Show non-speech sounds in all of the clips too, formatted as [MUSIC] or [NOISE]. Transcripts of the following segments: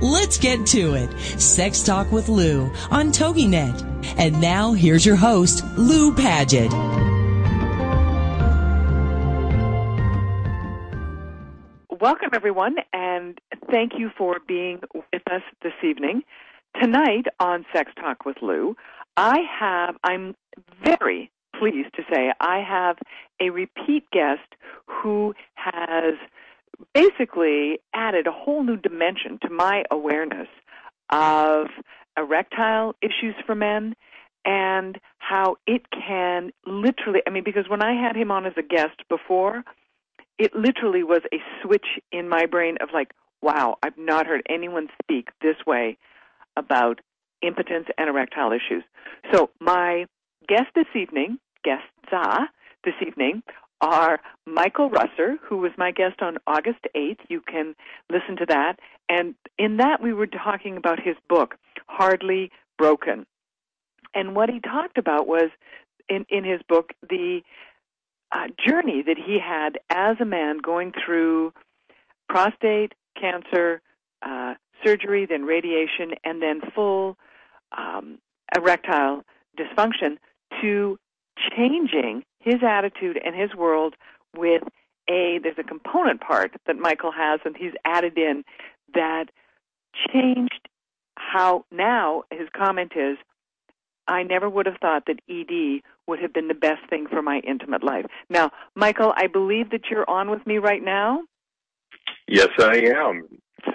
Let's get to it. Sex Talk with Lou on TogiNet. And now here's your host, Lou Paget. Welcome, everyone, and thank you for being with us this evening. Tonight on Sex Talk with Lou, I have, I'm very pleased to say, I have a repeat guest who has basically added a whole new dimension to my awareness of erectile issues for men and how it can literally, I mean, because when I had him on as a guest before, it literally was a switch in my brain of like, wow, I've not heard anyone speak this way about impotence and erectile issues. So my guest this evening, guests ah, this evening, are Michael Russer, who was my guest on August 8th. You can listen to that. And in that, we were talking about his book, Hardly Broken. And what he talked about was, in, in his book, the uh, journey that he had as a man going through prostate cancer, uh, surgery, then radiation, and then full um, erectile dysfunction to changing his attitude and his world with a there's a component part that Michael has and he's added in that changed how now his comment is I never would have thought that ED would have been the best thing for my intimate life. Now, Michael, I believe that you're on with me right now. Yes, I am.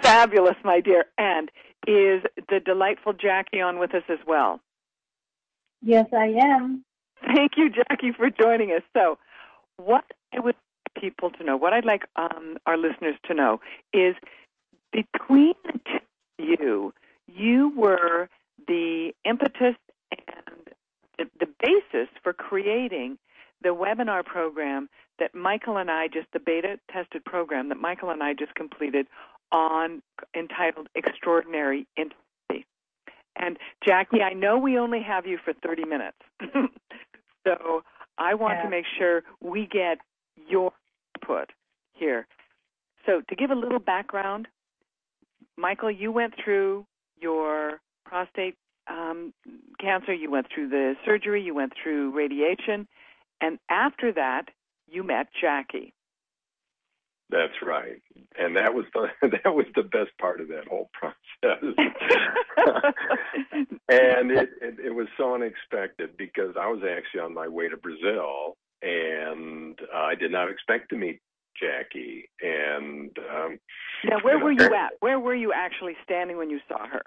Fabulous, my dear. And is the delightful Jackie on with us as well? Yes, I am. Thank you, Jackie, for joining us. So, what I would like people to know, what I'd like um, our listeners to know, is between you, you were the impetus and the, the basis for creating the webinar program that Michael and I just the beta tested program that Michael and I just completed on entitled Extraordinary Intimacy. And Jackie, I know we only have you for 30 minutes. [LAUGHS] so I want yeah. to make sure we get your input here. So to give a little background, Michael, you went through your prostate um, cancer, you went through the surgery, you went through radiation, and after that, you met Jackie. That's right, and that was the [LAUGHS] that was the best part of that whole process. [LAUGHS] and it, it it was so unexpected because I was actually on my way to Brazil, and uh, I did not expect to meet Jackie. And um, now, where were you at? Where were you actually standing when you saw her?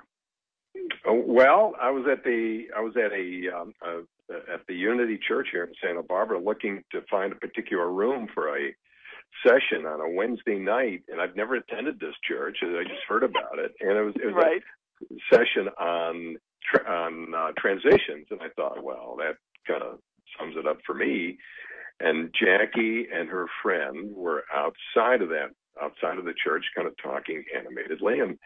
Oh, well, I was at the I was at a, um, a at the Unity Church here in Santa Barbara, looking to find a particular room for a session on a Wednesday night, and I've never attended this church. I just heard about it, and it was, it was right. a session on on uh, transitions, and I thought, well, that kind of sums it up for me. And Jackie and her friend were outside of that, outside of the church, kind of talking animatedly, and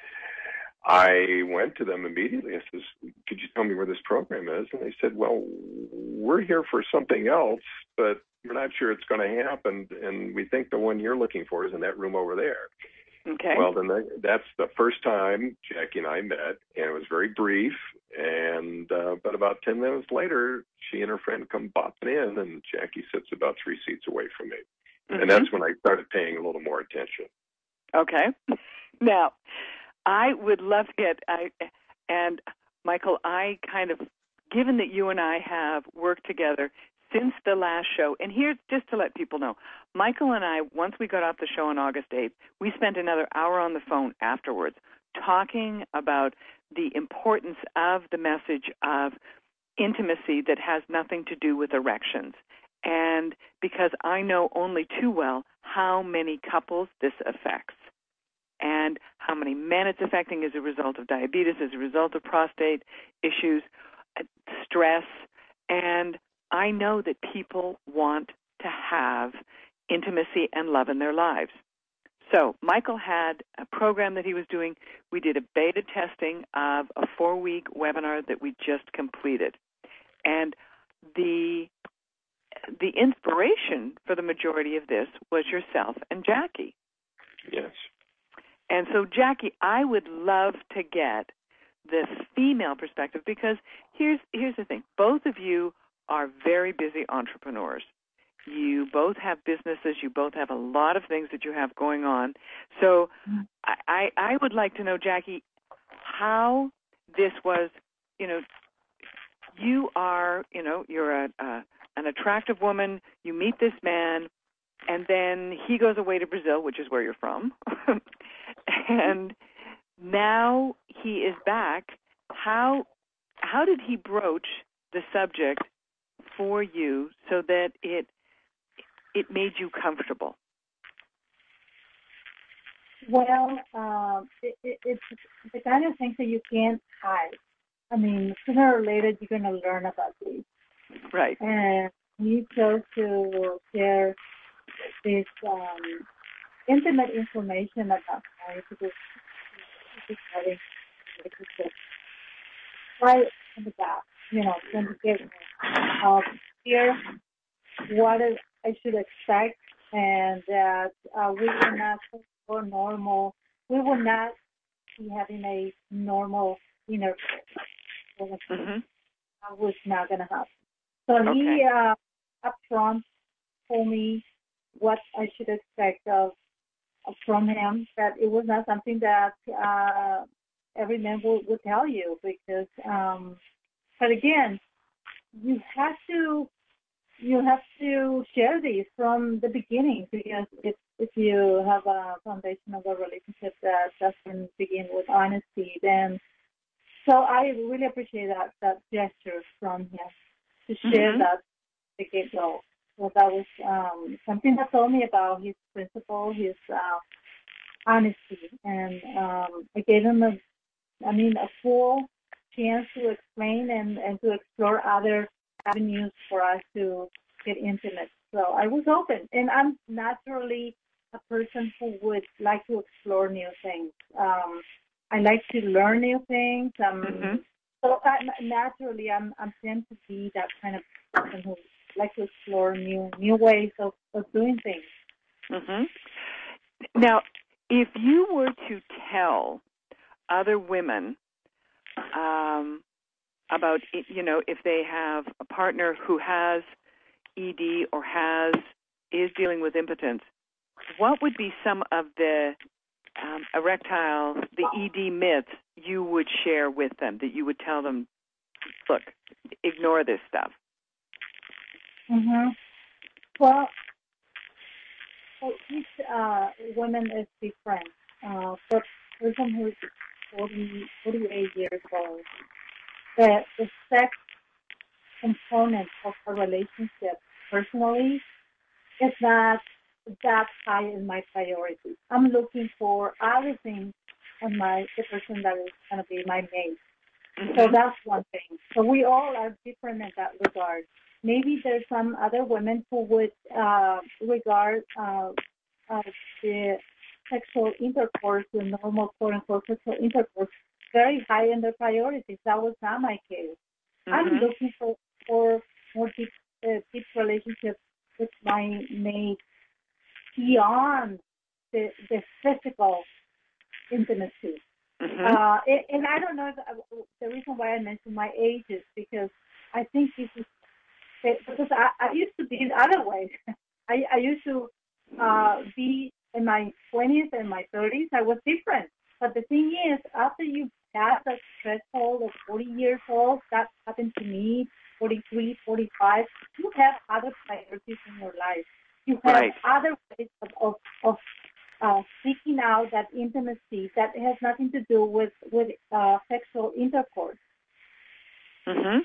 I went to them immediately. I says, "Could you tell me where this program is?" And they said, "Well, we're here for something else, but we're not sure it's going to happen, and we think the one you're looking for is in that room over there." Okay. Well, then that's the first time Jackie and I met, and it was very brief. And uh, but about ten minutes later, she and her friend come bopping in, and Jackie sits about three seats away from me, mm-hmm. and that's when I started paying a little more attention. Okay. Now, I would love to get I and Michael, I kind of, given that you and I have worked together since the last show, and here's just to let people know, Michael and I, once we got off the show on August 8th, we spent another hour on the phone afterwards talking about the importance of the message of intimacy that has nothing to do with erections. And because I know only too well how many couples this affects and how many men it's affecting as a result of diabetes, as a result of prostate issues, uh, stress, and I know that people want to have intimacy and love in their lives. So, Michael had a program that he was doing. We did a beta testing of a four week webinar that we just completed. And the the inspiration for the majority of this was yourself and Jackie. Yes. And so, Jackie, I would love to get the female perspective because here's here's the thing: both of you are very busy entrepreneurs. You both have businesses. You both have a lot of things that you have going on. So, I I would like to know, Jackie, how this was. You know, you are you know you're a, a an attractive woman. You meet this man, and then he goes away to Brazil, which is where you're from. [LAUGHS] and now he is back. How how did he broach the subject for you so that it it made you comfortable? Well, um, it, it, it's the kind of things that you can't hide. I mean, sooner or later you're going to learn about these. Right. And he chose to share this um, intimate information about marriage because he's having relationship right in the back, you know, to the beginning. Uh, here, what I should expect, and that uh, we will not go normal. We will not be having a normal inner Mm-hmm. That was not going to happen. So Okay. he uh, up front told me what I should expect of, of from him. That it was not something that uh, every man would, would tell you because. Um, but again, you have to you have to share these from the beginning because if if you have a foundation of a relationship that doesn't begin with honesty, then so I really appreciate that that gesture from him to share Mhm. that the get go. So that was um, something that told me about his principle, his uh, honesty, and um, I gave him a, I mean, a full chance to explain and and to explore other avenues for us to get intimate. So I was open, and I'm naturally a person who would like to explore new things. Um, I like to learn new things. Um, Mhm. So I, naturally, I'm I'm tend to be that kind of person who like to explore new new ways of, of doing things. hmm Now, if you were to tell other women um, about, you know, if they have a partner who has ED or has is dealing with impotence, what would be some of the um, erectile, the ED myths you would share with them that you would tell them, look, ignore this stuff? Mm-hmm. Well, so each uh, woman is different. Uh, for a person who's 40, 48 years old, the, the sex component of a relationship personally is not that high in my priority. I'm looking for other things in my the person that is going to be my mate. So that's one thing. So we all are different in that regard. Maybe there's some other women who would uh, regard uh, uh, the sexual intercourse, the normal quote unquote sexual intercourse, very high in their priorities. That was not my case. I'm Mhm. looking for for more deep, uh, deep relationships with my mate beyond the the physical intimacy. Mhm. Uh, and, and I don't know if, the reason why I mentioned my age is because I think this is because I, I used to be the other way. [LAUGHS] I, I used to uh, be in my 20s and my 30s. I was different. But the thing is, after you past the threshold of 40 years old, that happened to me, 43, 45, you have other priorities in your life. You have Right. other ways of, of, of uh, seeking out that intimacy that has nothing to do with, with uh, sexual intercourse. Mhm.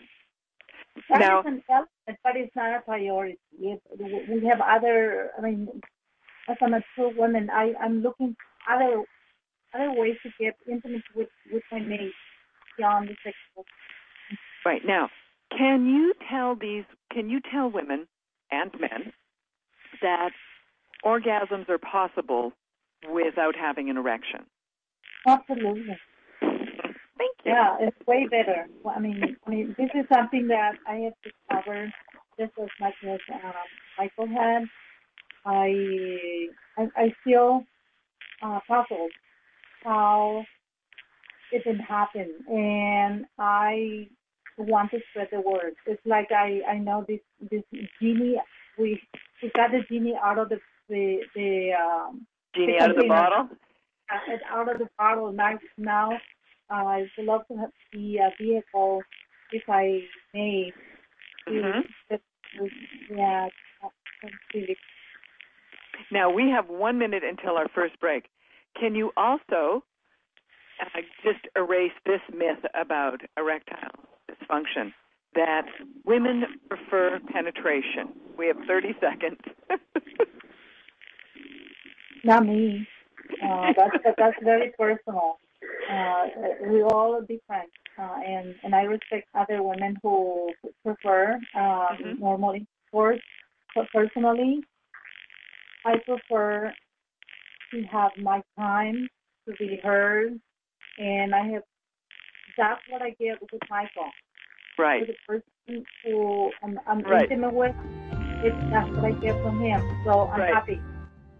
That Now- is an element, but it's not a priority. It, we have other, I mean, as a mature woman, I, I'm looking other other ways to get intimate with, with my mate beyond the sexual. Right now, can you tell these? Can you tell women and men that orgasms are possible without having an erection? Absolutely. Thank you. Yeah, it's way better. Well, I mean, I mean, this is something that I have discovered just as much as um, Michael had. I I, I feel uh, puzzled how it can happen, and I want to spread the word. It's like I I know this this genie. We we got the genie out of the the the um, Genie out of the bottle. out of the bottle. Now, now uh, I would love to have the uh, vehicle, if I may. Mhm. to- Yeah. Now we have one minute until our first break. Can you also uh, just erase this myth about erectile dysfunction that women prefer penetration? We have 30 seconds. [LAUGHS] Not me. Uh, that's that's very personal. Uh, we all are different, uh, and and I respect other women who prefer uh, Mhm. normal intercourse. But personally, I prefer to have my time to be heard, and I have. That's what I get with Michael. right. With the person who I'm, I'm Right. intimate with, it's that's what I get from him. So I'm Right. happy.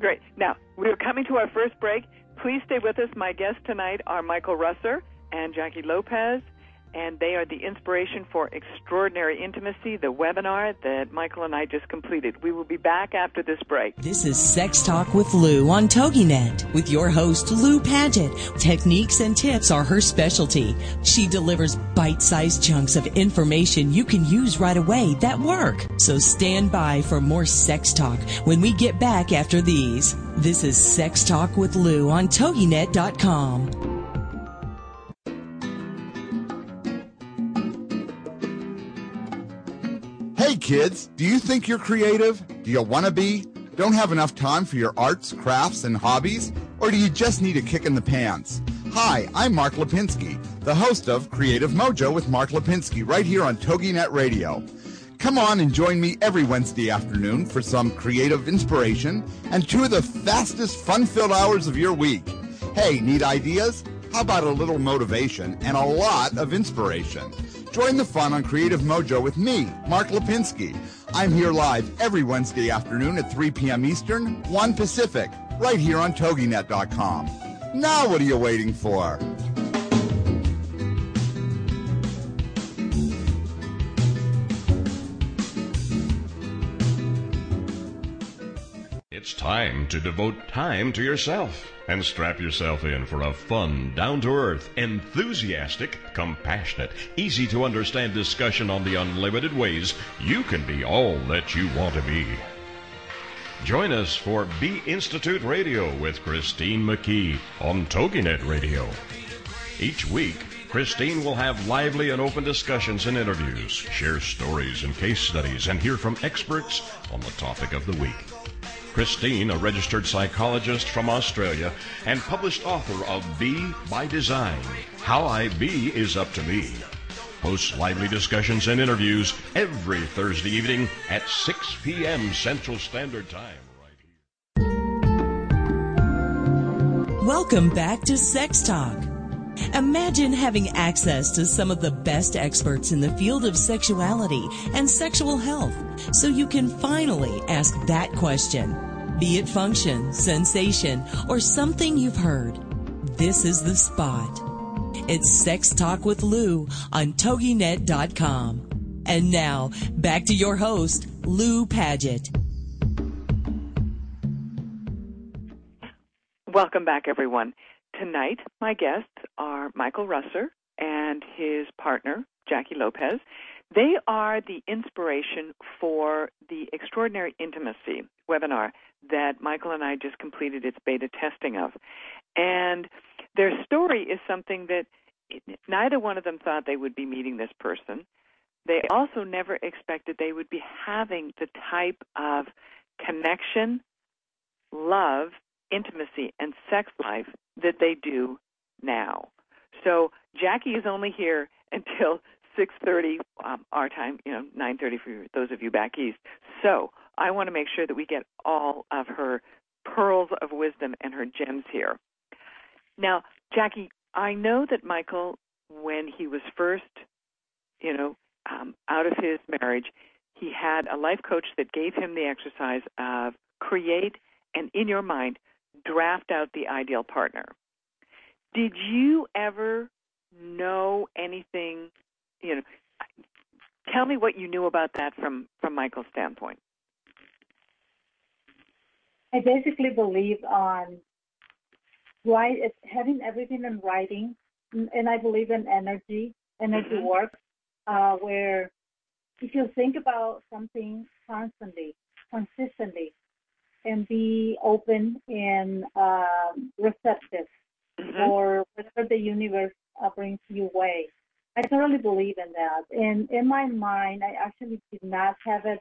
Great. Now, we're coming to our first break. Please stay with us. My guests tonight are Michael Russer and Jackie Lopez, and they are the inspiration for Extraordinary Intimacy, the webinar that Michael and I just completed. We will be back after this break. This is Sex Talk with Lou on TogiNet with your host Lou Paget. Techniques and tips are her specialty. She delivers bite-sized chunks of information you can use right away that work. So stand by for more sex talk when we get back after these. This is Sex Talk with Lou on TogiNet.com. kids, do you think you're creative? Do you want to be? Don't have enough time for your arts, crafts, and hobbies? Or do you just need a kick in the pants? Hi, I'm Mark Lipinski, the host of Creative Mojo with Mark Lipinski, right here on TogiNet Radio. Come on and join me every Wednesday afternoon for some creative inspiration and two of the fastest fun-filled hours of your week. Hey, need ideas? How about a little motivation and a lot of inspiration? Join the fun on Creative Mojo with me, Mark Lipinski. I'm here live every Wednesday afternoon at 3 p.m. Eastern, 1 Pacific, right here on TogiNet.com. Now what are you waiting for? It's time to devote time to yourself and strap yourself in for a fun, down to earth, enthusiastic, compassionate, easy to understand discussion on the unlimited ways you can be all that you want to be. Join us for B Institute Radio with Christine McKee on TogiNet Radio. Each week, Christine will have lively and open discussions and interviews, share stories and case studies, and hear from experts on the topic of the week. Christine, a registered psychologist from Australia and published author of Be by Design How I Be is Up to Me, hosts lively discussions and interviews every Thursday evening at 6 p.m. Central Standard Time. Right. Welcome back to Sex Talk. Imagine having access to some of the best experts in the field of sexuality and sexual health so you can finally ask that question. Be it function, sensation, or something you've heard. This is the spot. It's Sex Talk with Lou on TogiNet.com. And now, back to your host, Lou Paget. Welcome back, everyone. Tonight, my guests are Michael Russer and his partner, Jackie Lopez. They are the inspiration for the Extraordinary Intimacy webinar that Michael and I just completed its beta testing of. And their story is something that neither one of them thought they would be meeting this person. They also never expected they would be having the type of connection, love, intimacy, and sex life that they do now. So Jackie is only here [LAUGHS] until 6:30 um, our time, you know, 9:30 for those of you back east. So I want to make sure that we get all of her pearls of wisdom and her gems here. Now, Jackie, I know that Michael, when he was first, you know, um, out of his marriage, he had a life coach that gave him the exercise of create and in your mind draft out the ideal partner. Did you ever know anything, you know, tell me what you knew about that from from Michael's standpoint. I basically believe on write having everything in writing, and I believe in energy, energy mm-hmm. work, uh, where if you think about something constantly, consistently, and be open and um, receptive mm-hmm. for whatever the universe uh, brings you way. I totally believe in that. And in my mind, I actually did not have it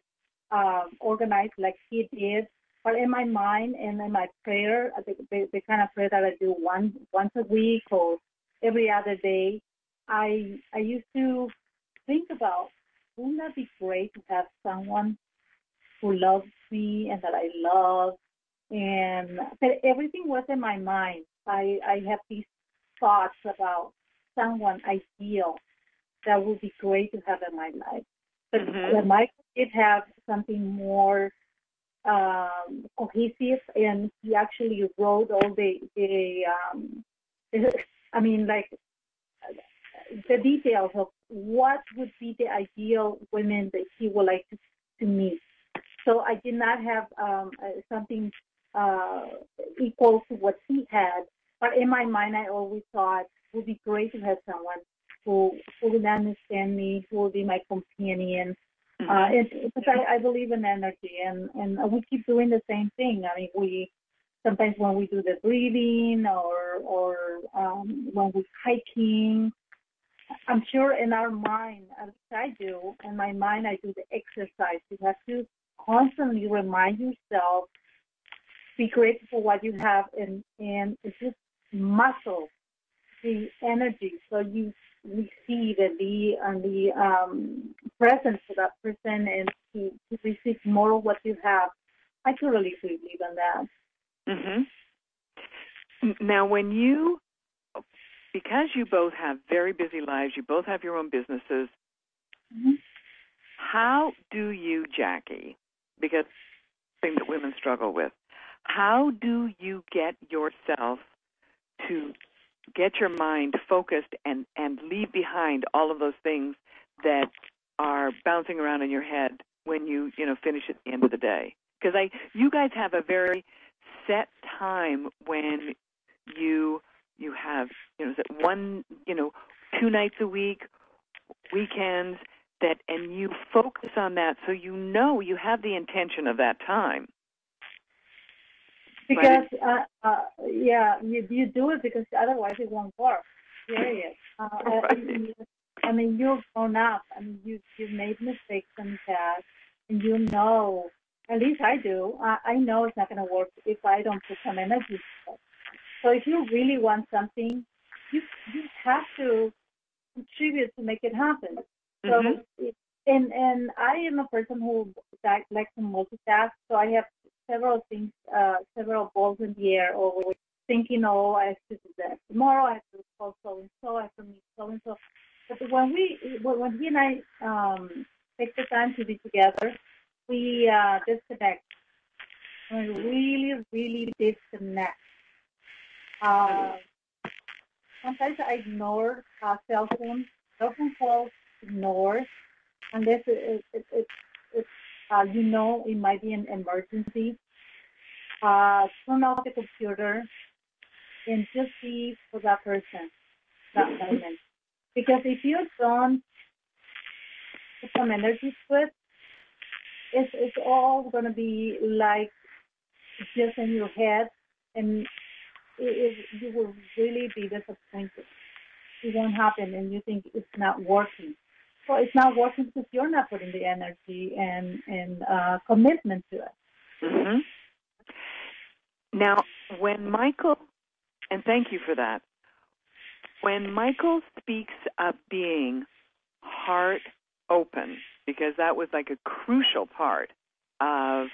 um, organized like he did. But in my mind and in my prayer, the, the, the kind of prayer that I do once once a week or every other day, I I used to think about wouldn't that be great to have someone who loves me and that I love and but everything was in my mind. I I have these thoughts about someone ideal that would be great to have in my life. But mm-hmm. Michael did have something more um, cohesive, and he actually wrote all the the um, [LAUGHS] I mean like the details of what would be the ideal women that he would like to, to meet. So I did not have um, uh, something uh, equal to what he had, but in my mind, I always thought it would be great to have someone who who would understand me, who would be my companion. Mm-hmm. Uh, and, because I, I believe in energy, and and we keep doing the same thing. I mean, we sometimes when we do the breathing or or um, when we're hiking, I'm sure in our mind, as I do, in my mind, I do the exercise. You have to constantly remind yourself, be grateful for what you have, and and it's just muscle the energy so you receive and be and the um, presence for that person and to, to receive more of what you have. I totally believe in that. Mm-hmm. Now, when you, because you both have very busy lives, you both have your own businesses. Mm-hmm. How do you, Jackie? Because thing that women struggle with. How do you get yourself to get your mind focused and and leave behind all of those things that are bouncing around in your head when you you know finish at the end of the day because i you guys have a very set time when you you have you know is it one you know two nights a week weekends that and you focus on that so you know you have the intention of that time because uh, uh, yeah, you you do it because otherwise it won't work. Period. Uh, [LAUGHS] right. I, mean, I mean, you've grown up. I mean, you you've made mistakes in the past, and you know. At least I do. I, I know it's not going to work if I don't put some energy. So if you really want something, you you have to contribute to make it happen. Mm-hmm. So, and and I am a person who likes to multitask. So I have several things, uh, several balls in the air, or thinking, oh, I have to do that tomorrow. I have to call so and so. I have to meet so and so. But when we, when he and I um, take the time to be together, we uh, disconnect. We really, really disconnect. Uh, sometimes I ignore uh, cell phone, cell phone calls, ignore, unless it, it, it, it uh, you know it might be an emergency. Uh, turn off the computer and just be for that person. that moment. Because if you don't put some energy to it, it's, it's all going to be like just in your head, and it, it, you will really be disappointed. It won't happen, and you think it's not working. So it's not working because you're not putting the energy and and uh, commitment to it. Mm-hmm. Now, when Michael, and thank you for that, when Michael speaks of being heart open, because that was like a crucial part of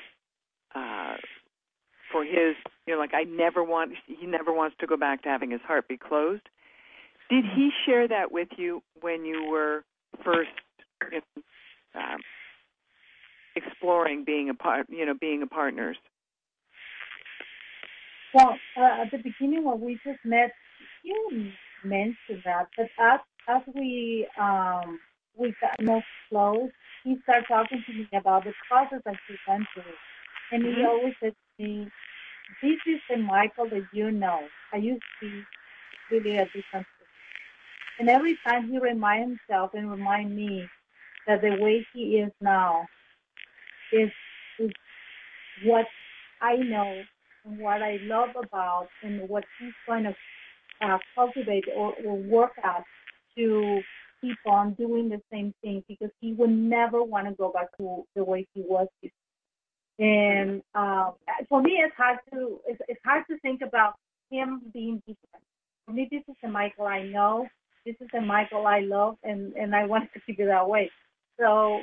uh, for his, you know, like I never want, he never wants to go back to having his heart be closed. Did he share that with you when you were first you know, um, exploring being a part, you know, being a partners? Well, uh, at the beginning when we just met, you mentioned that, but as as we um, we got more close, he started talking to me about the process that he went through, and he Mhm. always said to me, "This is the Michael that you know. I used to be really a different." Person." And every time he remind himself and remind me that the way he is now is is what I know and what I love about and what he's going to uh, cultivate or, or work at to keep on doing the same thing because he would never want to go back to the way he was before. And um, for me, it's hard to it's, it's hard to think about him being different. For me, this is the Michael I know. This is the Michael I love, and and I want to keep it that way. So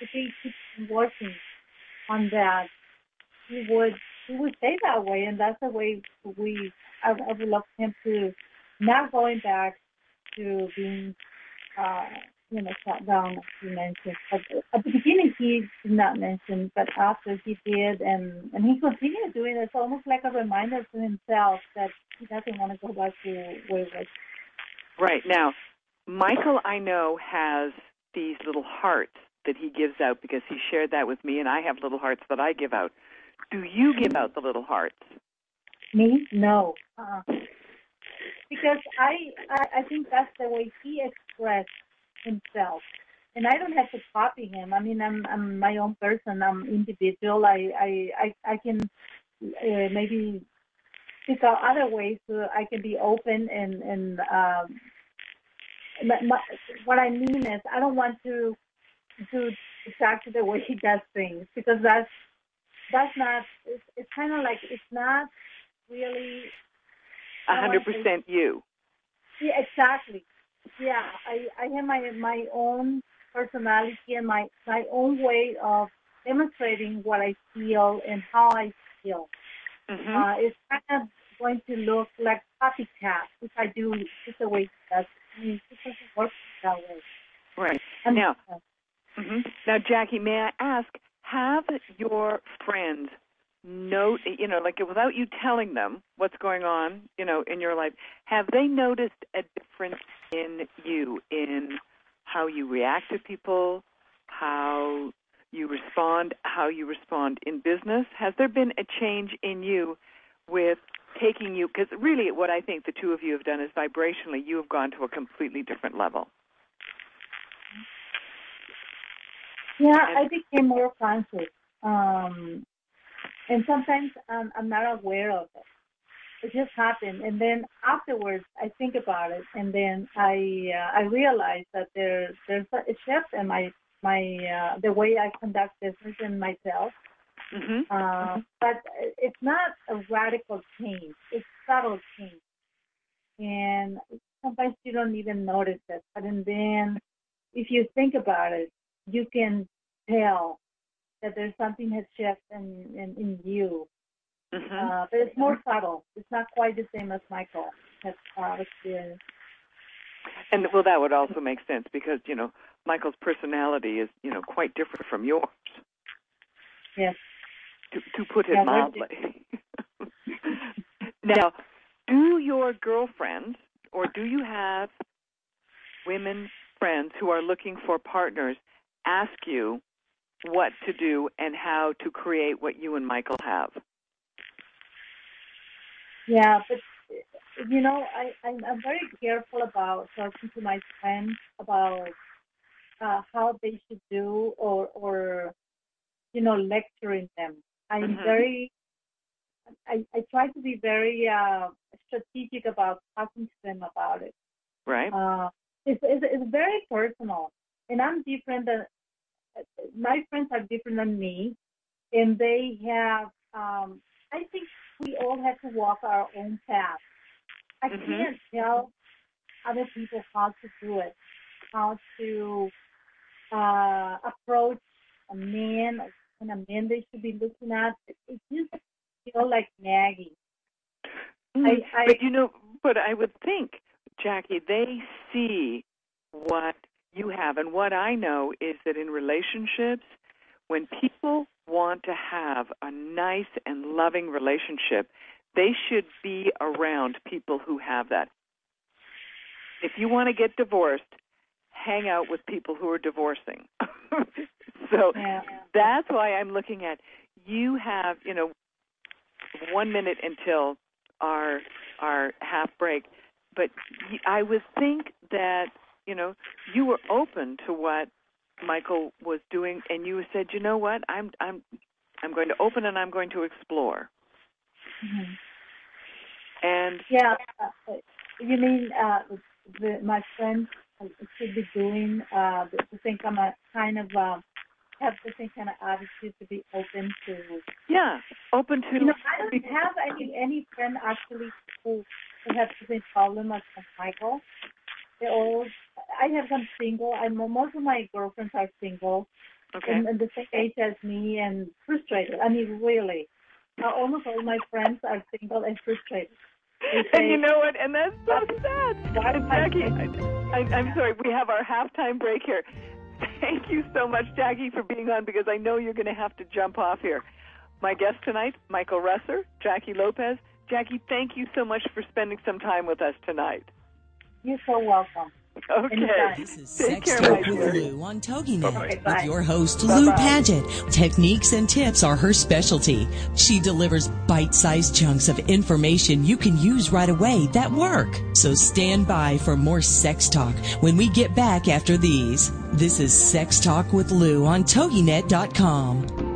if he keeps working on that, he would he would stay that way, and that's the way we. I, I would love him to not going back to being, uh, you know, shut down as you mentioned. But at the beginning, he did not mention, but after he did, and and he continued doing it. It's almost like a reminder to himself that he doesn't want to go back to where it was. Right now, Michael, I know has these little hearts that he gives out because he shared that with me, and I have little hearts that I give out. Do you give out the little hearts? Me? No. Uh, because I, I I think that's the way he expressed himself, and I don't have to copy him. I mean, I'm I'm my own person. I'm individual. I I I, I can uh, maybe pick out other ways so I can be open and and um. My, my, what I mean is, I don't want to do exactly the way he does things because that's that's not. It's, it's kind of like it's not really A hundred percent you. Yeah, exactly. Yeah, I, I have my my own personality and my my own way of demonstrating what I feel and how I feel. Hmm Uh, it's kind of going to look like copycat if I do just the way he does. I mean, it doesn't work that way. Right. And- Now, hmm Now, Jackie, may I ask, have your friends note, you know, like without you telling them what's going on, you know, in your life, have they noticed a difference in you, in how you react to people, how you respond, how you respond in business? Has there been a change in you with taking you, because really what I think the two of you have done is vibrationally, you have gone to a completely different level. Yeah, I became more conscious. Um, and sometimes um, I'm not aware of it. It just happened, and then afterwards I think about it, and then I uh, I realize that there there's a shift in my my uh, the way I conduct business and myself. hmm Uh, But it's not a radical change; it's subtle change, and sometimes you don't even notice it. But and then, if you think about it, you can tell that there's something has shifted in, in, in you. hmm Uh, but it's more subtle. It's not quite the same as Michael has uh, experienced. And well, that would also make sense because you know Michael's personality is you know quite different from yours. Yes. To, to put it Yeah, mildly. [LAUGHS] now, do your girlfriends or do you have women friends who are looking for partners ask you what to do and how to create what you and Michael have? Yeah, but you know, I, I'm, I'm very careful about talking to my friends about uh, how they should do or, or, you know, lecturing them. I'm Mhm. very, I, I try to be very uh, strategic about talking to them about it. Right. Uh, it's, it's, it's very personal, and I'm different than my friends are different than me, and they have. Um, I think we all have to walk our own path. I Mhm. can't tell other people how to do it, how to uh, approach a man, and a man they should be looking at. It, it just feel like nagging. Mm, I- I- but you know, but I would think, Jackie, they see what you have, and what I know is that in relationships, when people want to have a nice and loving relationship, they should be around people who have that. If you want to get divorced, hang out with people who are divorcing. [LAUGHS] so Yeah. that's why I'm looking at you have, you know, one minute until our our half break, but I would think that you know you were open to what Michael was doing, and you said, you know what, I'm I'm I'm going to open and I'm going to explore. Mhm. And Yeah, uh, you mean uh, the, my friends should be doing uh, the, the think I'm a kind of uh, have the same kind of attitude to be open to. yeah, open to You know, I don't have any any friend actually who who has the same problem as Michael. They all. I have some single. I'm most of my girlfriends are single okay. and, and the same age as me and frustrated. I mean, really. Uh, almost all my friends are single and frustrated. And you know what? And that's so sad. Why And am I- Jackie, I, I, I'm sorry. We have our halftime break here. Thank you so much, Jackie, for being on because I know you're going to have to jump off here. My guest tonight, Michael Russer, Jackie Lopez. Jackie, thank you so much for spending some time with us tonight. You're so welcome. [LAUGHS] Okay. Anytime. This is Take Sex care, my Talk with dear. Lou on TogiNet Bye-bye. Okay, bye. with your host Bye-bye. Lou Paget. Techniques and tips are her specialty. She delivers bite-sized chunks of information you can use right away that work. So stand by for more sex talk when we get back after these. This is Sex Talk with Lou on TogiNet.com.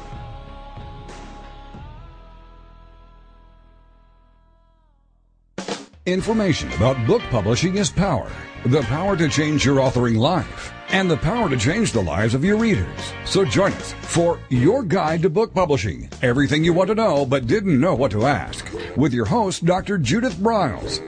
Information about book publishing is power. The power to change your authoring life and the power to change the lives of your readers. So join us for Your Guide to Book Publishing. Everything you want to know but didn't know what to ask. With your host, Dr. Judith Briles.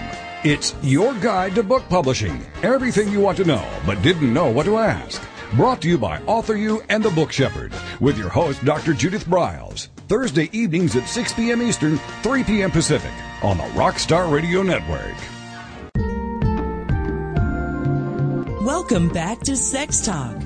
It's your guide to book publishing. Everything you want to know but didn't know what to ask. Brought to you by Author You and the Book Shepherd with your host, Dr. Judith Briles. Thursday evenings at 6 p.m. Eastern, 3 p.m. Pacific on the Rockstar Radio Network. Welcome back to Sex Talk.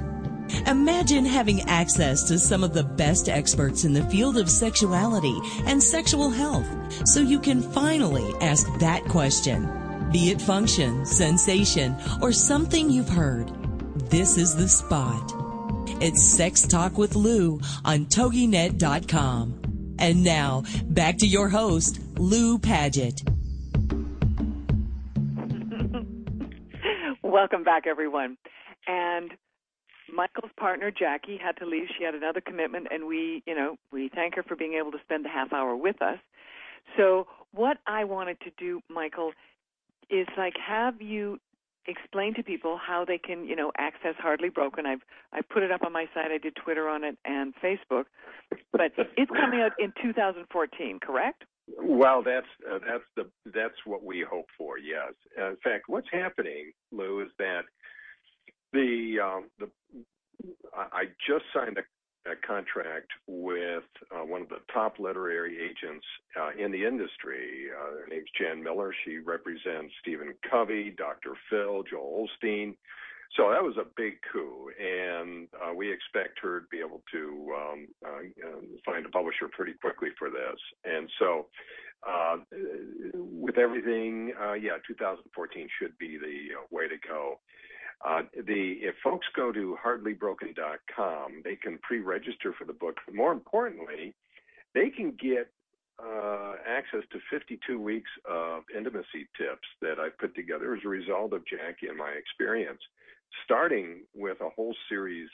Imagine having access to some of the best experts in the field of sexuality and sexual health so you can finally ask that question. Be it function, sensation, or something you've heard, this is the spot. It's Sex Talk with Lou on TogiNet.com. And now, back to your host, Lou Paget. [LAUGHS] Welcome back, everyone. And Michael's partner Jackie had to leave. She had another commitment, and we, you know, we thank her for being able to spend the half hour with us. So, what I wanted to do, Michael, is like have you explain to people how they can, you know, access Hardly Broken. I've I put it up on my site. I did Twitter on it and Facebook, but it's coming out in 2014, correct? Well, that's uh, that's the that's what we hope for. Yes. Uh, in fact, what's happening, Lou, is that the um, the I just signed a contract with uh, one of the top literary agents uh, in the industry. Uh, her name's Jan Miller. She represents Stephen Covey, Dr. Phil, Joel Osteen. So that was a big coup, and uh, we expect her to be able to um, uh, find a publisher pretty quickly for this. And so, uh, with everything, yeah, 2014 should be the way to go. Uh, the if folks go to hardlybroken.com, they can pre-register for the book. More importantly, they can get uh, access to 52 weeks of intimacy tips that I put together as a result of Jackie and my experience, starting with a whole series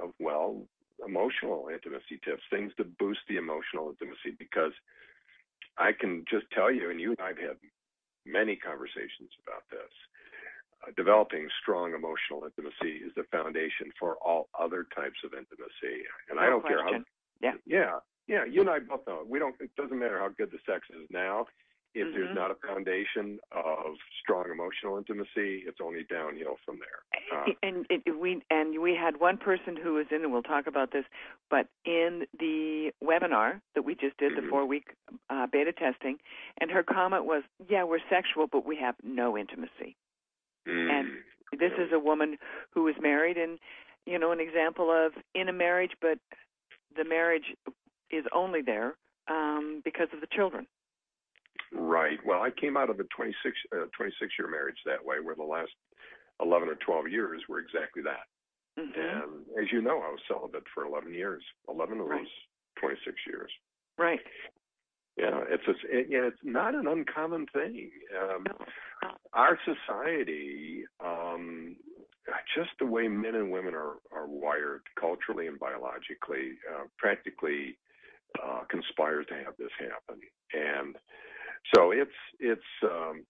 of well emotional intimacy tips, things to boost the emotional intimacy. Because I can just tell you, and you and I've had many conversations about this developing strong emotional intimacy is the foundation for all other types of intimacy. And no I don't question. care how. Yeah. Yeah. Yeah. You and I both know we don't. It doesn't matter how good the sex is now. If mm-hmm. there's not a foundation of strong emotional intimacy, it's only downhill from there. Uh, and it, we and we had one person who was in, and we'll talk about this, but in the webinar that we just did, mm-hmm. the four week uh, beta testing, and her comment was, "Yeah, we're sexual, but we have no intimacy." Mm. And this is a woman who was married, and you know, an example of in a marriage, but the marriage is only there um, because of the children. Right. Well, I came out of a 26, uh, 26 year marriage that way, where the last 11 or 12 years were exactly that. Mm-hmm. And as you know, I was celibate for 11 years. 11 of Right. those 26 years. Right. Yeah, it's a, it, yeah, it's not an uncommon thing. Um, our society, um, just the way men and women are, are wired culturally and biologically, uh, practically uh, conspires to have this happen. And so it's it's um,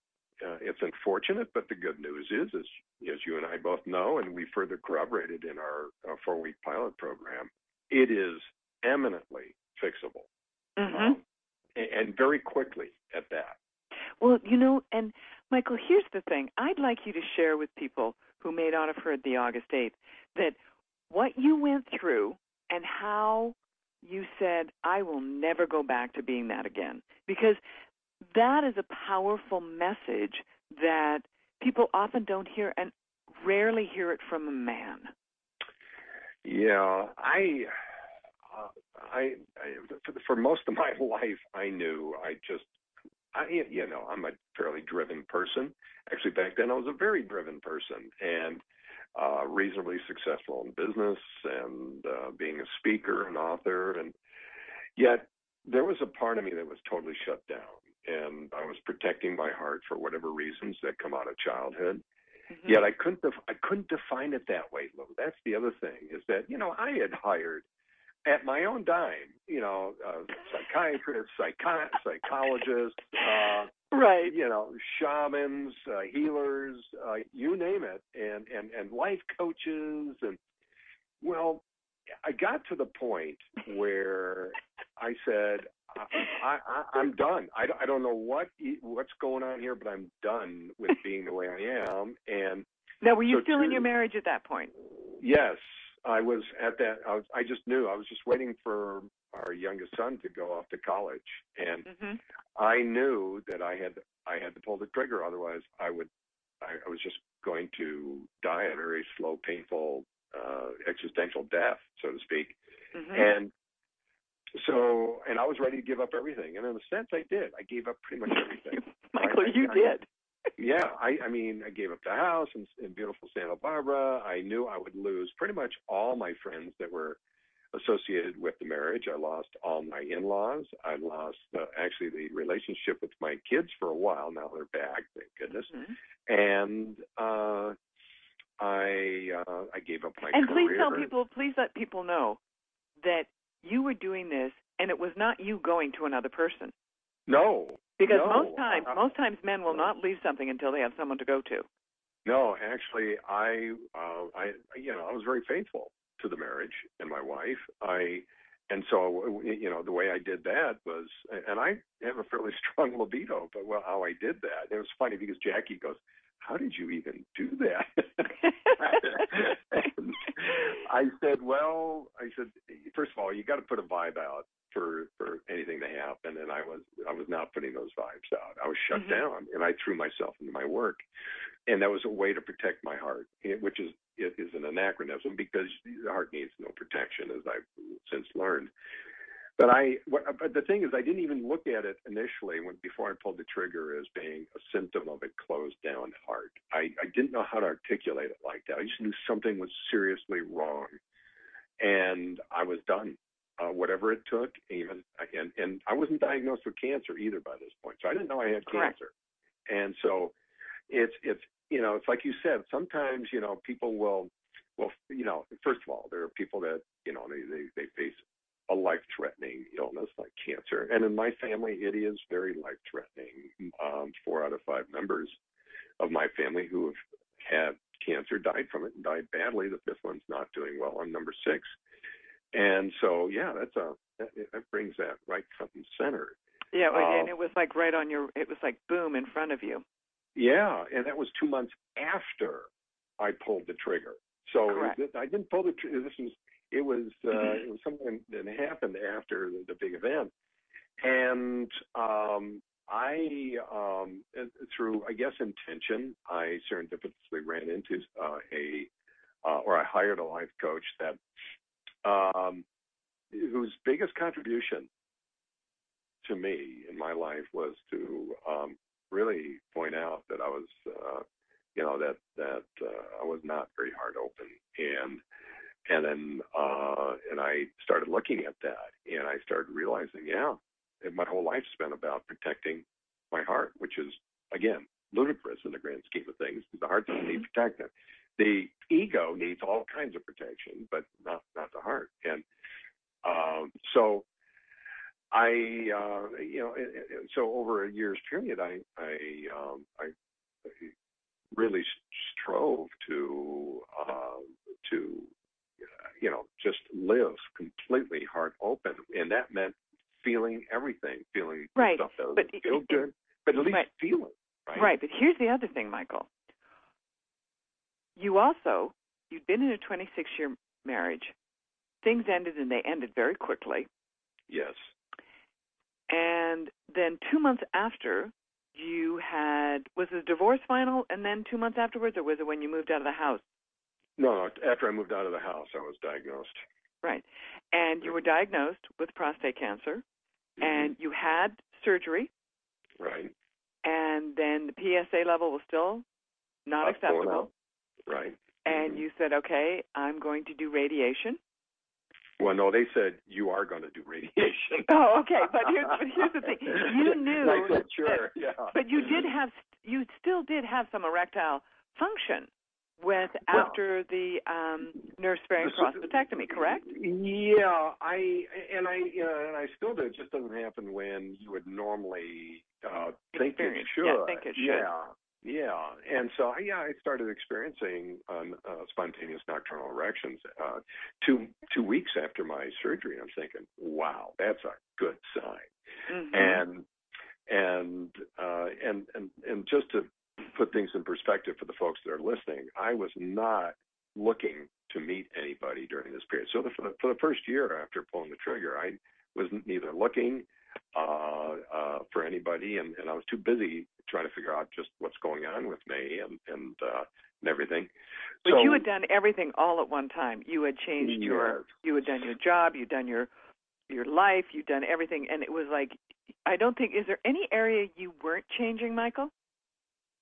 uh, it's unfortunate, but the good news is, as as you and I both know, and we further corroborated in our, our four week pilot program, it is eminently fixable, Mm-hmm. um, and, very quickly at that. Well, you know, and Michael, here's the thing. I'd like you to share with people who may not have heard the August 8th that what you went through and how you said, I will never go back to being that again. Because that is a powerful message that people often don't hear and rarely hear it from a man. Yeah, I, I, I for, for most of my [LAUGHS] life, I knew I just, I, you know, I'm a fairly driven person. Actually, back then I was a very driven person and uh, reasonably successful in business and uh, being a speaker and author, and yet there was a part of me that was totally shut down, and I was protecting my heart for whatever reasons that come out of childhood. Mm-hmm. Yet I couldn't def- I couldn't define it that way, Lou. That's the other thing is that you know I had hired at my own dime, you know, uh, psychiatrists, psychi- psychologists, uh, Right. you know, shamans, uh, healers, uh, you name it, and and and life coaches, and well, I got to the point where I said, I, I, I, I'm done. I, don't- I don't know what what's going on here, but I'm done with being the way I am. And Now, were you So still in your marriage at that point? yes, I was at that. I, was, I just knew. I was just waiting for our youngest son to go off to college, and Mm-hmm. I knew that I had I had to pull the trigger. Otherwise, I would. I, I was just going to die a very slow, painful, uh, existential death, so to speak. Mm-hmm. And so, and I was ready to give up everything. And in a sense, I did. I gave up pretty much everything. [LAUGHS] Michael, I- you did. Yeah, I, I mean, I gave up the house in, in beautiful Santa Barbara. I knew I would lose pretty much all my friends that were associated with the marriage. I lost all my in-laws. I lost uh, actually the relationship with my kids for a while. Now they're back, thank goodness. Mm-hmm. And uh, I uh, I gave up my and career. please tell people, please let people know that you were doing this, and it was not you going to another person. No, Because no, most times, I- most times men will not leave something until they have someone to go to. No, actually, I, uh, I, you know, I was very faithful to the marriage and my wife. I, and so, you know, the way I did that was, and I have a fairly [LAUGHS] strong libido, but well, how I did that, it was funny because Jackie goes, "How did you even do that?" [LAUGHS] and I said, "Well, I said, first of all, you got to put a vibe out for for anything to happen, and I was I was not putting those vibes out. I was shut Mhm. down, and I threw myself into my work." and that was a way to protect my heart, which is it is an anachronism because the heart needs no protection, as I've since learned. But I, what, but the thing is, I didn't even look at it initially when before I pulled the trigger as being a symptom of a closed down heart. I, I didn't know how to articulate it like that. I just knew something was seriously wrong, and I was done. Uh, whatever it took, even and and I wasn't diagnosed with cancer either by this point, so I didn't know I had Correct. cancer. And so it's it's you know it's like you said sometimes you know people will will you know first of all there are people that you know they they, they face a life threatening illness like cancer and in my family it is very life threatening um four out of five members of my family who have had cancer died from it and died badly the fifth one's not doing well on number six and so yeah that's a that, that brings that right front and center Yeah, Um, and it was like right on your. It was like boom in front of you. Yeah, and that was two months after I pulled the trigger. So I didn't pull the trigger. This was it was uh, it was something that happened after the, the big event, and um, I um, through I guess intention, I serendipitously ran into uh, a uh, or I hired a life coach that um, whose biggest contribution to me in my life was to um, really point out that I was, uh, you know, that that uh, I was not very heart open, and and then uh, and I started looking at that, and I started realizing, yeah, my whole life's been about protecting my heart, which is again ludicrous in the grand scheme of things. because The heart doesn't need protection. The ego needs all kinds of protection, but not not the heart, and um, so I, uh, you know, it- it- so over a year's period, I, I, um, I really strove to, uh, to, you know, just live completely heart open, and that meant feeling everything, feeling Right, stuff that but feel it- good, but at least right. feel it, right? Right, but here's the other thing, Michael. You also you'd been in a 26 year marriage. Things ended, and they ended very quickly. Yes. And then two months after, you had was the divorce final, and then two months afterwards, or was it when you moved out of the house? No. After I moved out of the house, I was diagnosed. Right. And you were diagnosed with prostate cancer, Mm-hmm. and you had surgery, Right. and then the PSA level was still not Up, acceptable. Right. And you said, okay, I'm going to do radiation. Well, no, they said you are going to do radiation. [LAUGHS] Oh, okay. But here's, but here's the thing: you [LAUGHS] knew, I said, sure, yeah. but you did have, you still did have some erectile function with Well- after the um, nerve-sparing The- prostatectomy, correct? Yeah, I and I you know, and I still do. It just doesn't happen when you would normally uh, think it should. Yeah, think it should. Yeah, yeah. And so yeah, I started experiencing um, uh, spontaneous nocturnal erections uh, two two weeks after my surgery. I'm thinking, wow, that's a good sign. Mhm. and and uh, and and and just to put things in perspective for the folks that are listening, I was not looking to meet anybody during this period. So the, for, the, for the first year after pulling the trigger, I was neither looking uh, uh, for anybody, and, and I was too busy trying to figure out just what's going on with me and and uh, and everything. But so, you had done everything all at one time. You had changed your, you had done your job, you'd done your your life, you'd done everything, and it was like, I don't think is there any area you weren't changing, Michael?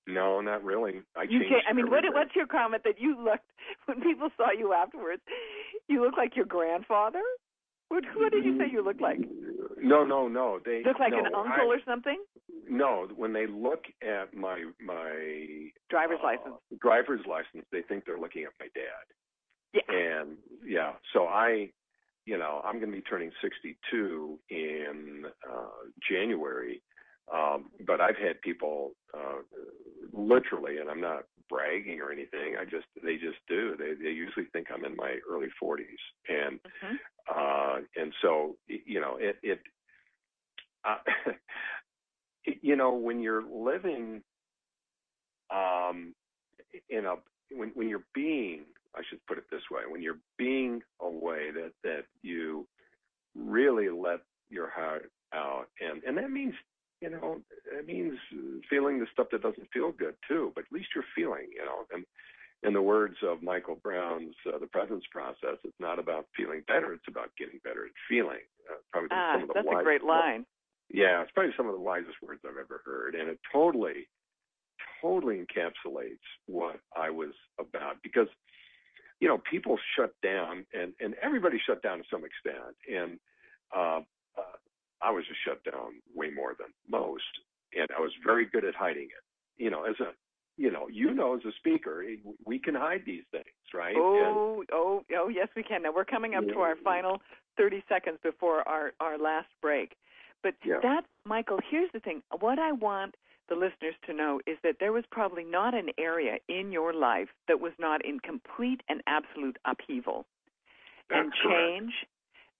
No, not really. I You changed. I mean, what, what's your comment that you looked [LAUGHS] when people saw you afterwards? You look like your grandfather. What, what did you say you look like? No, no, no. They Look like no, an uncle I- or something? No, when they look at my my Driver's uh, license. driver's license, they think they're looking at my dad. Yeah. And yeah, so I, you know, I'm going to be turning 62 in uh, January. Um, but I've had people uh, literally, and I'm not bragging or anything. I just they just do. They they usually think I'm in my early 40s, and Mhm. uh, and so you know it it. Uh, [LAUGHS] you know when you're living um in a when when you're being I should put it this way when you're being a way that that you really let your heart out and and that means you know it means feeling the stuff that doesn't feel good too but at least you're feeling you know and in the words of Michael Brown's uh, The Presence Process, it's not about feeling better; it's about getting better at feeling. Uh, probably Ah, some of the that's a great line. yeah, it's probably some of the wisest words I've ever heard, and it totally, totally encapsulates what I was about. Because, you know, people shut down, and and everybody shut down to some extent, and uh, uh, I was just shut down way more than most, and I was very good at hiding it. You know, as a you know, you know, as a speaker, eh, we can hide these things, right? And- Oh, oh, oh, yes, we can. Now we're coming up to our final 30 seconds before our, our last break. But Yeah. that, Michael, here's the thing. What I want the listeners to know is that there was probably not an area in your life that was not in complete and absolute upheaval and That's correct. change.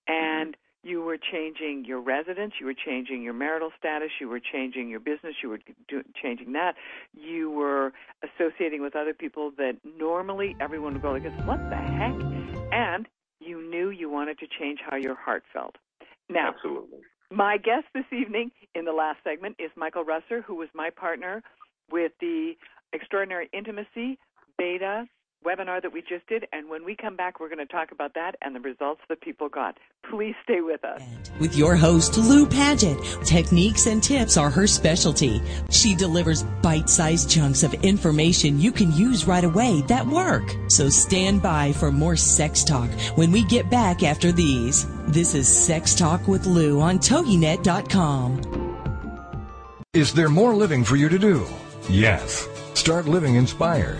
And mm-hmm. You were changing your residence, you were changing your marital status, you were changing your business, you were do, changing that. You were associating with other people that normally everyone would go like, "What the heck?" And you knew you wanted to change how your heart felt. Now, Absolutely. my guest this evening in the last segment is Michael Russer, who was my partner with the Extraordinary Intimacy Beta webinar that we just did. And when we come back, we're going to talk about that and the results that people got. Please stay with us. With your host, Lou Paget. Techniques and tips are her specialty. She delivers bite-sized chunks of information you can use right away that work. So stand by for more sex talk when we get back after these. This is Sex Talk with Lou on TogiNet.com. Is there more living for you to do? Yes. Start living inspired.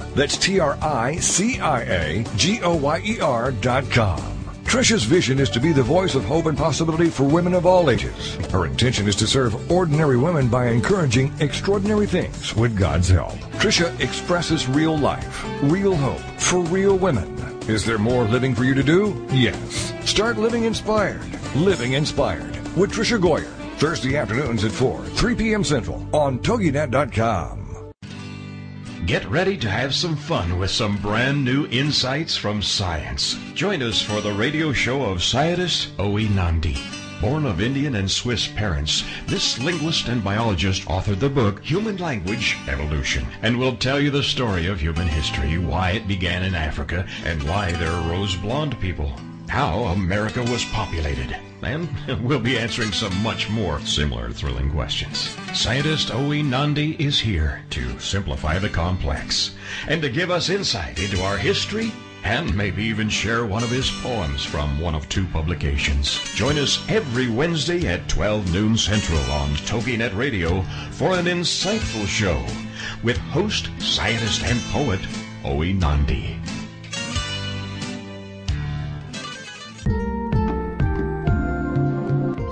That's T-R-I-C-I-A-G-O-Y-E-R dot com. Tricia's vision is to be the voice of hope and possibility for women of all ages. Her intention is to serve ordinary women by encouraging extraordinary things with God's help. Tricia expresses real life, real hope for real women. Is there more living for you to do? Yes. Start living inspired. Living inspired with Tricia Goyer. Thursday afternoons at 4, 3 p.m. Central on TogiNet.com. Get ready to have some fun with some brand new insights from science. Join us for the radio show of scientist Oe Nandi. Born of Indian and Swiss parents, this linguist and biologist authored the book Human Language Evolution and will tell you the story of human history, why it began in Africa, and why there arose blonde people, how America was populated, and [LAUGHS] we'll be answering some much more similar thrilling questions. Scientist Oe Nandi is here to simplify the complex and to give us insight into our history and maybe even share one of his poems from one of two publications. Join us every Wednesday at 12 noon Central on TogiNet Radio for an insightful show with host, scientist, and poet Oe Nandi.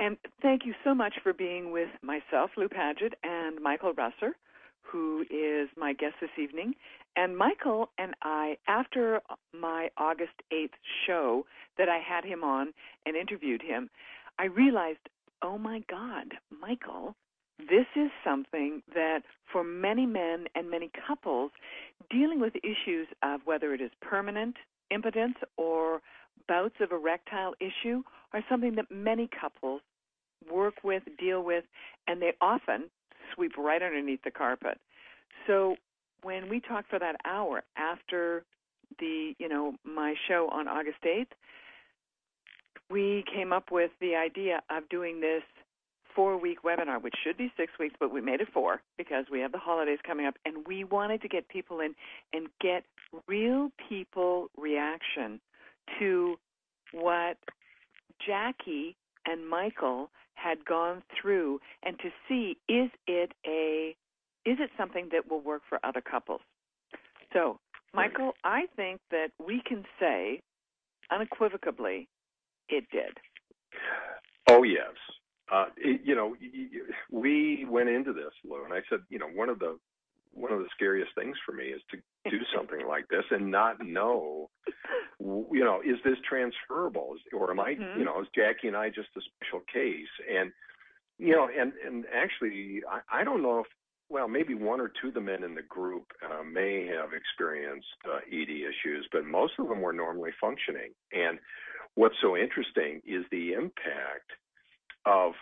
And thank you so much for being with myself, Lou Paget, and Michael Russer, who is my guest this evening. And Michael and I, after my August 8th show that I had him on and interviewed him, I realized, oh my God, Michael, this is something that for many men and many couples dealing with issues of whether it is permanent impotence or bouts of erectile issue are something that many couples work with, deal with, and they often sweep right underneath the carpet. So when we talked for that hour after the, you know, my show on August 8th, we came up with the idea of doing this four week webinar, which should be six weeks, but we made it four because we have the holidays coming up and we wanted to get people in and get real people reaction to what Jackie and Michael had gone through and to see is it a is it something that will work for other couples? So, Michael, I think that we can say unequivocally it did. Oh yes. Uh, it, you know, we went into this, Lou, and I said, you know, one of the one of the scariest things for me is to [LAUGHS] do something like this and not know, you know, is this transferable, or am I, mm-hmm. you know, is Jackie and I just a special case? And you know, and and actually, I, I don't know if well, maybe one or two of the men in the group uh, may have experienced uh, ED issues, but most of them were normally functioning. And what's so interesting is the impact of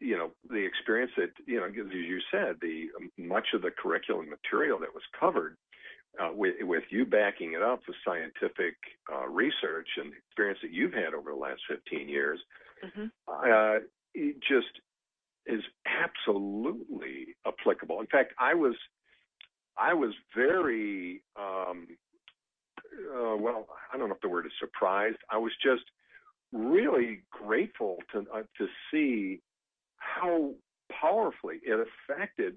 you know the experience that you know as you said the much of the curriculum material that was covered uh, with, with you backing it up with scientific uh, research and the experience that you've had over the last 15 years mm-hmm. uh, it just is absolutely applicable in fact i was i was very um, uh, well i don't know if the word is surprised i was just really grateful to uh, to see how powerfully it affected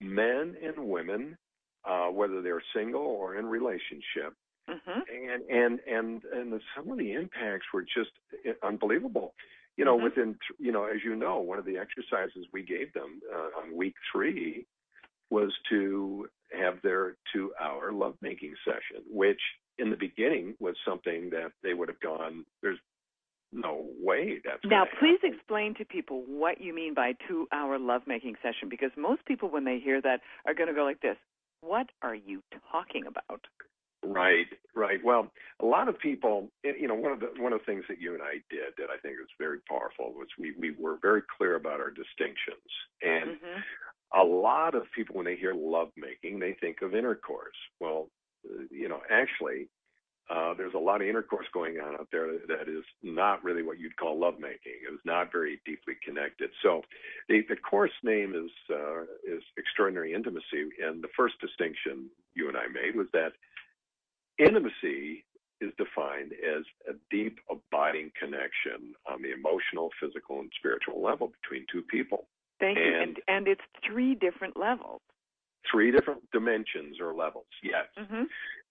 men and women, uh, whether they're single or in relationship. Mm-hmm. And and and and the, some of the impacts were just unbelievable. You know, mm-hmm. within you know, as you know, one of the exercises we gave them uh, on week three was to have their two-hour lovemaking session, which in the beginning was something that they would have gone. There's no way that's now please happen. explain to people what you mean by two hour lovemaking session because most people when they hear that are going to go like this what are you talking about right right well a lot of people you know one of the one of the things that you and i did that i think is very powerful was we we were very clear about our distinctions and mm-hmm. a lot of people when they hear lovemaking they think of intercourse well you know actually uh, there's a lot of intercourse going on out there that is not really what you'd call lovemaking. It is not very deeply connected. So, the, the course name is uh, is extraordinary intimacy, and the first distinction you and I made was that intimacy is defined as a deep, abiding connection on the emotional, physical, and spiritual level between two people. Thank and, you. And and it's three different levels three different dimensions or levels, yes. Mm-hmm.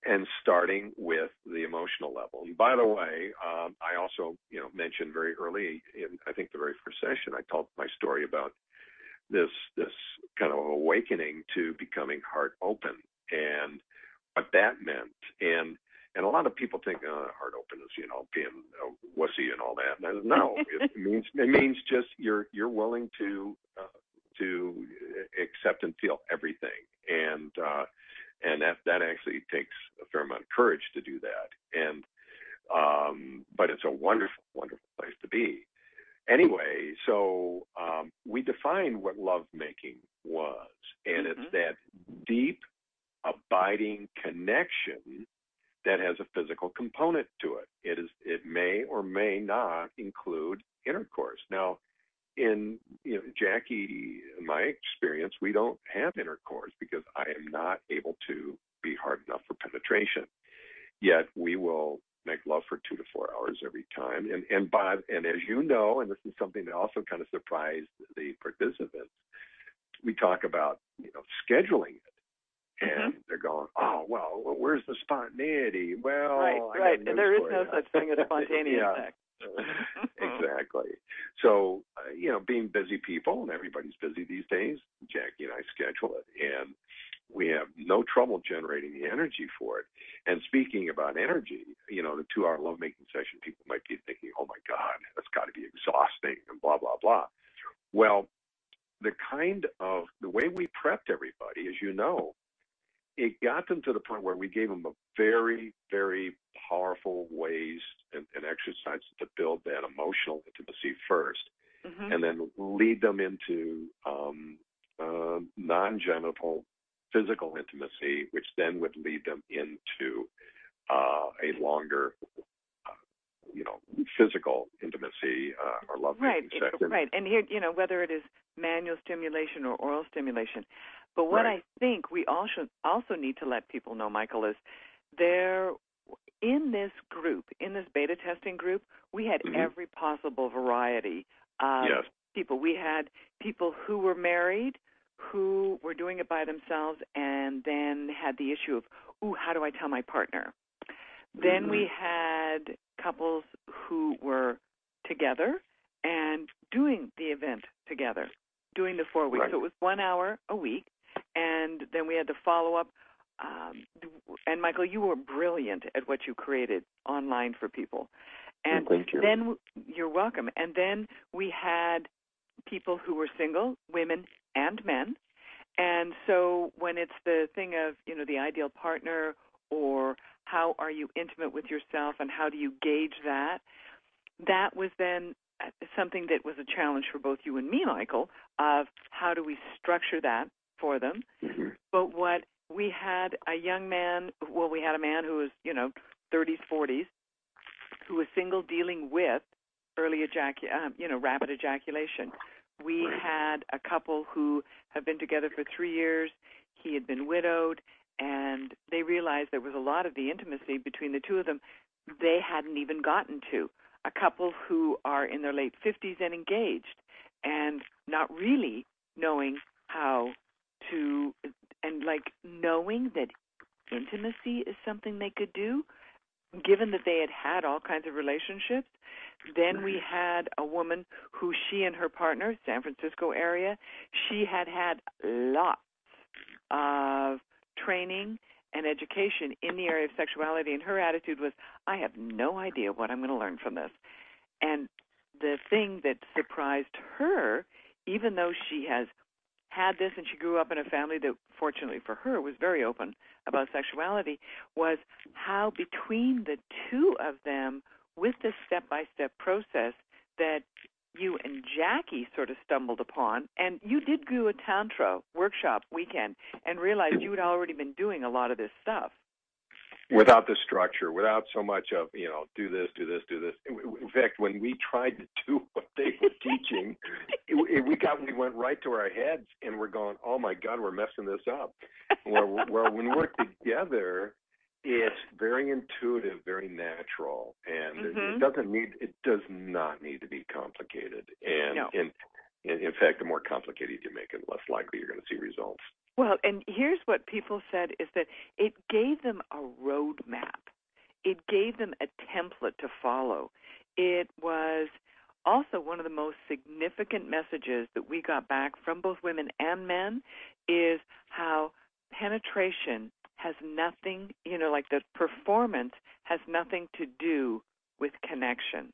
And starting with the emotional level. And by the way, um, I also, you know, mentioned very early in, I think, the very first session, I told my story about this this kind of awakening to becoming heart open and what that meant. And and a lot of people think uh, heart open is you know being a wussy and all that. And I, no, it [LAUGHS] means it means just you're you're willing to uh, to accept and feel everything, and uh, and that that actually takes a fair amount of courage to do that. And um, but it's a wonderful, wonderful place to be. Anyway, so um, we defined what lovemaking was, and mm-hmm. it's that deep, abiding connection that has a physical component to it. It is it may or may not include intercourse. Now, in you know Jackie, in my experience, we don't have intercourse because I am not able to be hard enough for penetration. Yet we will make love for two to four hours every time. And and by and as you know, and this is something that also kind of surprised the participants, we talk about you know scheduling it. and Mhm. they're going, "Oh, well, where's the spontaneity?" Well, right, right. There is no such thing as [LAUGHS] spontaneous Yeah. sex. [LAUGHS] exactly. So, uh, you know, being busy people, and everybody's busy these days, Jackie and I schedule it, and we have no trouble generating the energy for it. And speaking about energy, you know, the two hour lovemaking session, people might be thinking, oh my God, that's got to be exhausting and blah, blah, blah. Well, the kind of, the way we prepped everybody, as you know, it got them to the point where we gave them a very, very powerful ways and, and exercises to build that emotional intimacy first, Mhm. and then lead them into um, uh, non-genital physical intimacy, which then would lead them into uh, a longer, uh, you know, physical intimacy uh, or love Right, right. And here, you know, whether it is manual stimulation or oral stimulation. But what Right. I think we also also need to let people know, Michael, is there in this group, in this beta testing group, we had Mhm. every possible variety of Yes. people. We had people who were married, who were doing it by themselves, and then had the issue of, ooh, how do I tell my partner? Then we had couples who were together and doing the event together, doing the four weeks. Right. So it was one hour a week, and then we had the follow up. Um, and Michael, you were brilliant at what you created online for people. And Thank you. then you're welcome. And then we had people who were single, women and men. And so when it's the thing of, you know, the ideal partner or how are you intimate with yourself and how do you gauge that, that was then uh, something that was a challenge for both you and me, Michael, of how do we structure that for them. Mhm. But what we had a young man, well, we had a man who was, you know, 30s, 40s, who was single dealing with early ejac- um, you know, rapid ejaculation. We had a couple who have been together for three years. He had been widowed, and they realized there was a lot of the intimacy between the two of them they hadn't even gotten to. A couple who are in their late 50s and engaged, and not really knowing how to, and like knowing that intimacy is something they could do, given that they had had all kinds of relationships. Then we had a woman who she and her partner, San Francisco area, she had had lots of training and education in the area of sexuality, and her attitude was, I have no idea what I'm going to learn from this. And the thing that surprised her, even though she has had this and she grew up in a family that, fortunately for her, was very open about sexuality, was how between the two of them, with the step by step process that you and Jackie sort of stumbled upon, and you did do a Tantra workshop weekend and realized you had already been doing a lot of this stuff. Without the structure, without so much of you know, do this, do this, do this. In fact, when we tried to do [LAUGHS] what they were teaching, it, it, we got we went right to our heads, and we're going, oh my god, we're messing this up. Where, where when we're together, it's very intuitive, very natural, and it, Mhm. it doesn't need it does not need to be complicated. And No. in, in in fact, the more complicated you make it, the less likely you're going to see results. Well, and here's what people said is that it gave them a roadmap. It gave them a template to follow. It was also one of the most significant messages that we got back from both women and men is how penetration has nothing, you know, like the performance has nothing to do with connection.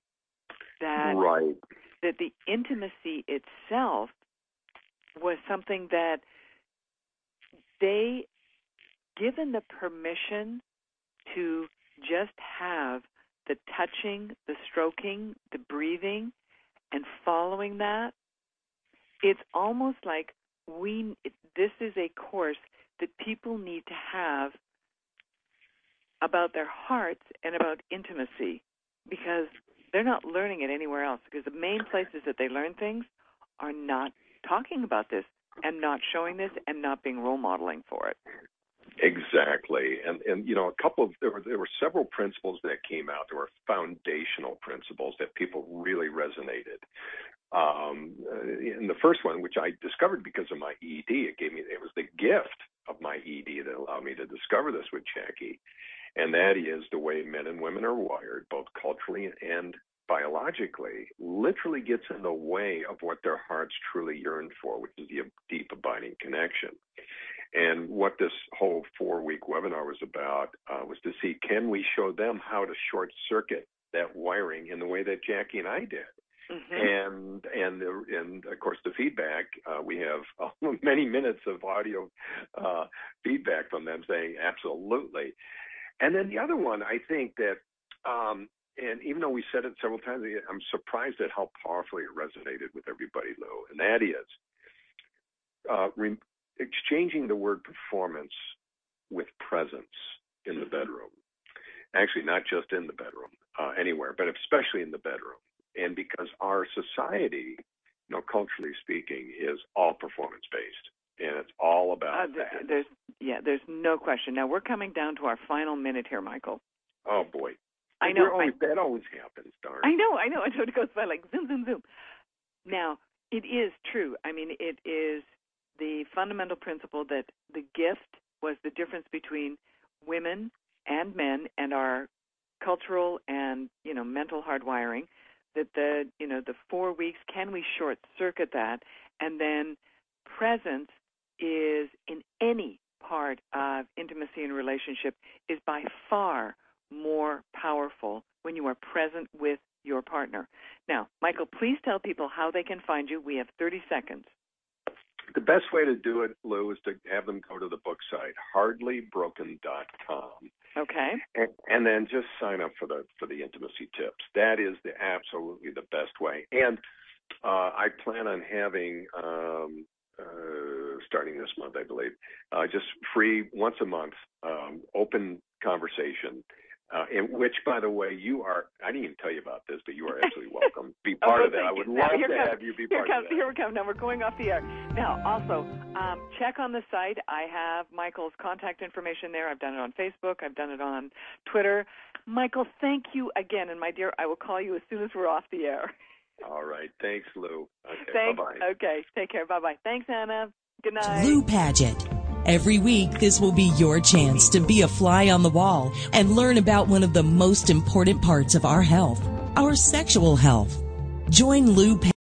That right. that the intimacy itself was something that they given the permission to just have the touching, the stroking, the breathing, and following that, it's almost like we this is a course that people need to have about their hearts and about intimacy because they're not learning it anywhere else because the main places that they learn things are not talking about this and not showing this and not being role modeling for it. Exactly, and and you know a couple of there were there were several principles that came out. There were foundational principles that people really resonated. Um, uh, and the first one, which I discovered because of my ED, it gave me it was the gift of my ED that allowed me to discover this with Jackie, and that is the way men and women are wired, both culturally and biologically, literally gets in the way of what their hearts truly yearn for, which is the deep, abiding connection. And what this whole four week webinar was about uh, was to see can we show them how to short circuit that wiring in the way that Jackie and I did. Mm-hmm. And and and of course the feedback uh, we have [LAUGHS] uh, many minutes of audio uh, feedback from them saying absolutely. And then the other one I think that um, and even though we said it several times, I'm surprised at how powerfully it resonated with everybody, Lou. And that is uh, re- exchanging the word performance with presence in the bedroom. Actually, not just in the bedroom, uh, anywhere, but especially in the bedroom. And because our society, you know, culturally speaking, is all performance based, and it's all about uh, that. There's yeah, there's no question. Now we're coming down to our final minute here, Michael. Oh boy. I know. Always, I, that always happens, darn. I know, I know. So it goes by like zoom, zoom, zoom. Now, it is true. I mean, it is the fundamental principle that the gift was the difference between women and men and our cultural and you know mental hardwiring that the you know the four weeks can we short circuit that and then presence is in any part of intimacy and relationship is by far more powerful when you are present with your partner. Now, Michael, please tell people how they can find you. We have 30 seconds. The best way to do it, Lou, is to have them go to the book site, hardlybroken.com. Okay. And, and then just sign up for the for the intimacy tips. That is the absolutely the best way. And uh, I plan on having um, uh, starting this month, I believe, uh, just free once a month, um, open conversation uh, in which, by the way, you are, I didn't even tell you about this, but you are [LAUGHS] absolutely welcome. Be part oh, of that. I would now, love to comes, have you be part comes, of that. Here we come. Now we're going off the air. Now, also, um, check on the site. I have Michael's contact information there. I've done it on Facebook. I've done it on Twitter. Michael, thank you again. And my dear, I will call you as soon as we're off the air. All right. Thanks, Lou. Okay, Thanks. Bye-bye. Okay. Take care. Bye-bye. Thanks, Anna. Good night. Lou Paget. Every week, this will be your chance to be a fly on the wall and learn about one of the most important parts of our health, our sexual health. Join Lou